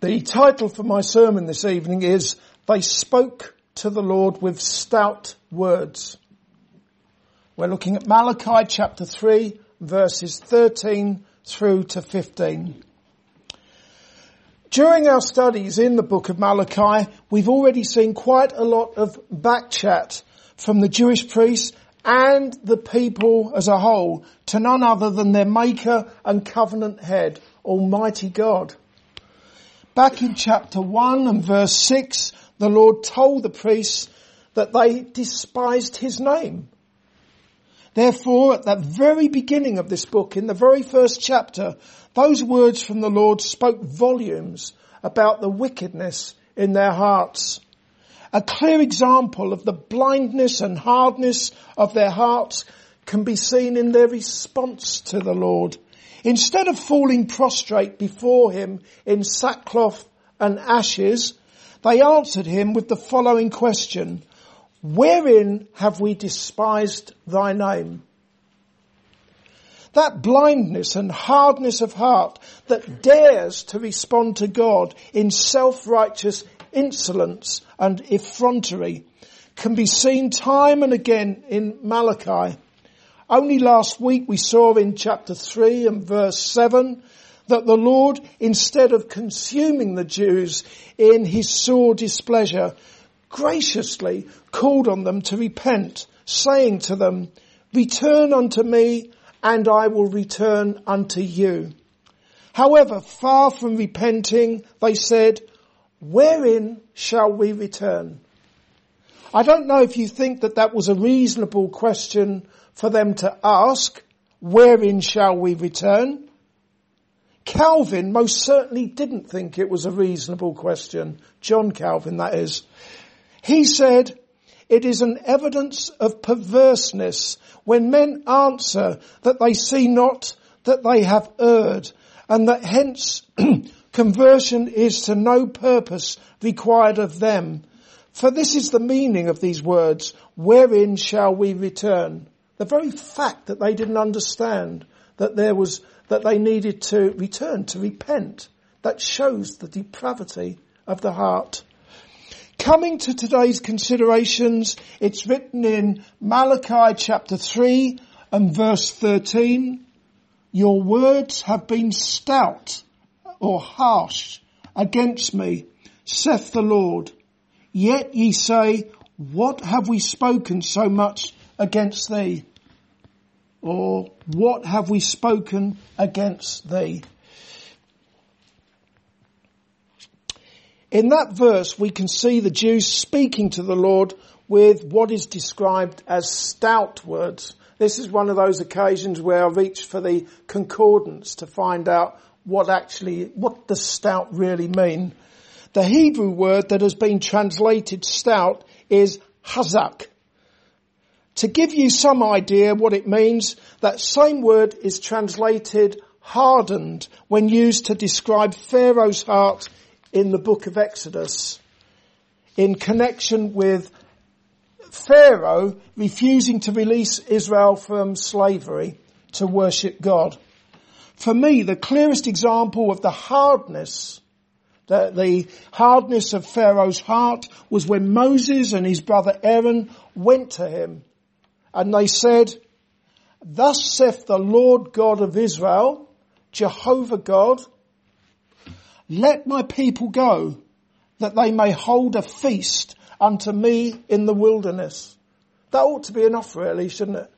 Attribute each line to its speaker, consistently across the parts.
Speaker 1: The title for my sermon this evening is They Spoke to the Lord with Stout Words. We're looking at Malachi chapter 3 verses 13 through to 15. During our studies in the book of Malachi, we've already seen quite a lot of backchat from the Jewish priests and the people as a whole to none other than their maker and covenant head, Almighty God. Back in chapter 1 and verse 6, the Lord told the priests that they despised his name. Therefore, at the very beginning of this book, in the very first chapter, those words from the Lord spoke volumes about the wickedness in their hearts. A clear example of the blindness and hardness of their hearts can be seen in their response to the Lord. Instead of falling prostrate before him in sackcloth and ashes, they answered him with the following question, wherein have we despised thy name? That blindness and hardness of heart that dares to respond to God in self-righteous insolence and effrontery can be seen time and again in Malachi. Only last week we saw in chapter 3 and verse 7 that the Lord, instead of consuming the Jews in his sore displeasure, graciously called on them to repent, saying to them, return unto me and I will return unto you. However, far from repenting, they said, wherein shall we return? I don't know if you think that that was a reasonable question for them to ask, wherein shall we return? Calvin most certainly didn't think it was a reasonable question. John Calvin, that is. He said, it is an evidence of perverseness when men answer that they see not that they have erred and that hence conversion is to no purpose required of them. For this is the meaning of these words, wherein shall we return? The very fact that they didn't understand that there was, that they needed to return, to repent, that shows the depravity of the heart. Coming to today's considerations, it's written in Malachi chapter 3 and verse 13, your words have been stout or harsh against me, saith the Lord. Yet ye say, what have we spoken so much against thee? Or what have we spoken against thee? In that verse we can see the Jews speaking to the Lord with what is described as stout words. This is one of those occasions where I reach for the concordance to find out what actually, what does stout really mean. The Hebrew word that has been translated stout is hazak. To give you some idea what it means, that same word is translated hardened when used to describe Pharaoh's heart in the book of Exodus in connection with Pharaoh refusing to release Israel from slavery to worship God. For me, the clearest example of the hardness the, the hardness of Pharaoh's heart was when Moses and his brother Aaron went to him and they said, thus saith the Lord God of Israel, Jehovah God, let my people go that they may hold a feast unto me in the wilderness. That ought to be enough really, shouldn't it?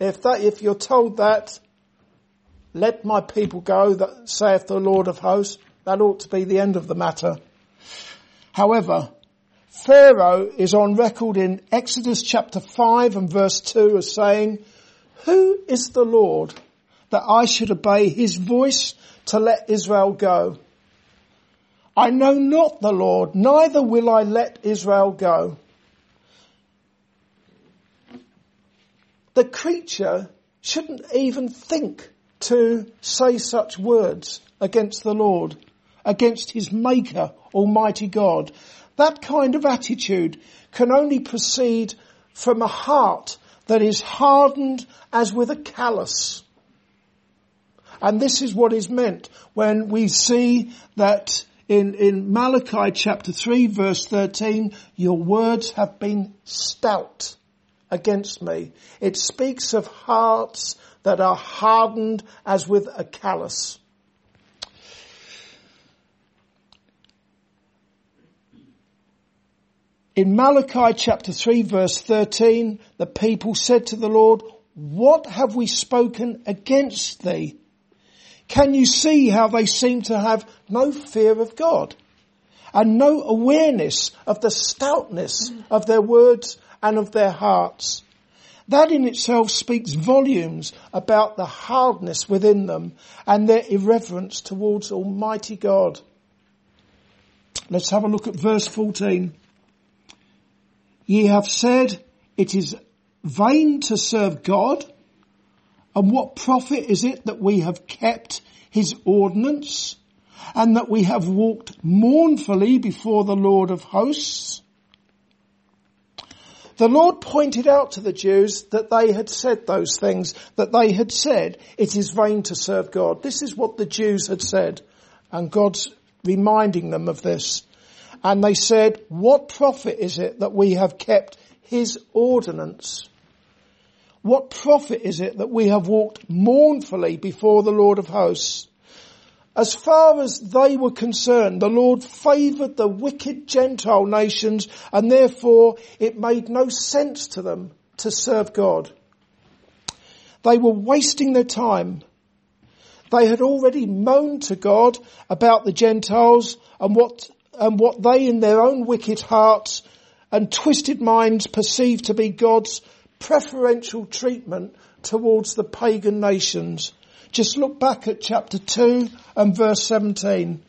Speaker 1: If that, if you're told that, let my people go that saith the Lord of hosts, that ought to be the end of the matter. However, Pharaoh is on record in Exodus chapter 5 and verse 2 as saying, Who is the Lord that I should obey his voice to let Israel go? I know not the Lord, neither will I let Israel go. The creature shouldn't even think to say such words against the Lord, against his maker, Almighty God. That kind of attitude can only proceed from a heart that is hardened as with a callus. And this is what is meant when we see that in, in Malachi chapter 3 verse 13, your words have been stout against me. It speaks of hearts that are hardened as with a callus. In Malachi chapter 3 verse 13, the people said to the Lord, what have we spoken against thee? Can you see how they seem to have no fear of God and no awareness of the stoutness of their words and of their hearts? That in itself speaks volumes about the hardness within them and their irreverence towards Almighty God. Let's have a look at verse 14. Ye have said, it is vain to serve God? And what profit is it that we have kept his ordinance and that we have walked mournfully before the Lord of hosts? The Lord pointed out to the Jews that they had said those things, that they had said, it is vain to serve God. This is what the Jews had said, and God's reminding them of this. And they said, what profit is it that we have kept his ordinance? What profit is it that we have walked mournfully before the Lord of hosts? As far as they were concerned, the Lord favoured the wicked Gentile nations and therefore it made no sense to them to serve God. They were wasting their time. They had already moaned to God about the Gentiles and what, and what they in their own wicked hearts and twisted minds perceive to be God's preferential treatment towards the pagan nations. Just look back at chapter 2 and verse 17.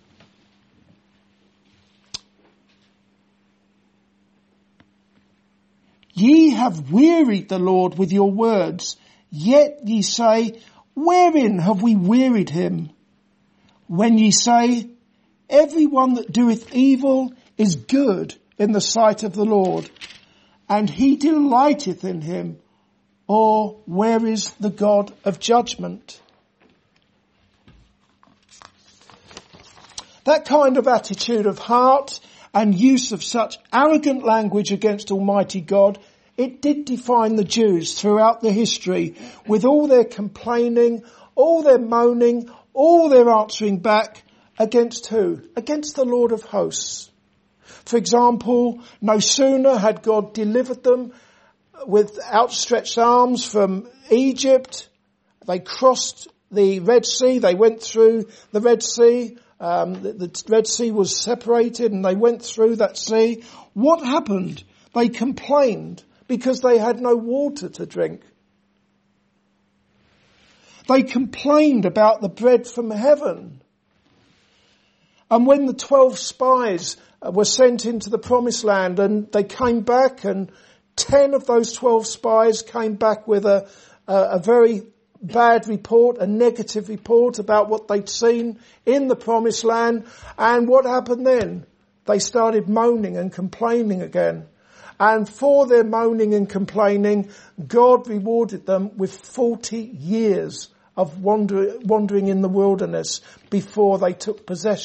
Speaker 1: Ye have wearied the Lord with your words, yet ye say, wherein have we wearied him? When ye say, every one that doeth evil is good in the sight of the Lord, and he delighteth in him. Or where is the God of judgment? That kind of attitude of heart and use of such arrogant language against Almighty God, it did define the Jews throughout the history with all their complaining, all their moaning, all their answering back against who? Against the Lord of hosts. For example, no sooner had God delivered them with outstretched arms from Egypt, they crossed the Red Sea, they went through the Red Sea, um, the, the Red Sea was separated and they went through that sea. What happened? They complained because they had no water to drink. They complained about the bread from heaven. And when the twelve spies uh, were sent into the promised land and they came back and 10 of those 12 spies came back with a, a, a very bad report, a negative report about what they'd seen in the promised land. And what happened then? They started moaning and complaining again. And for their moaning and complaining, God rewarded them with 40 years of wander, wandering in the wilderness before they took possession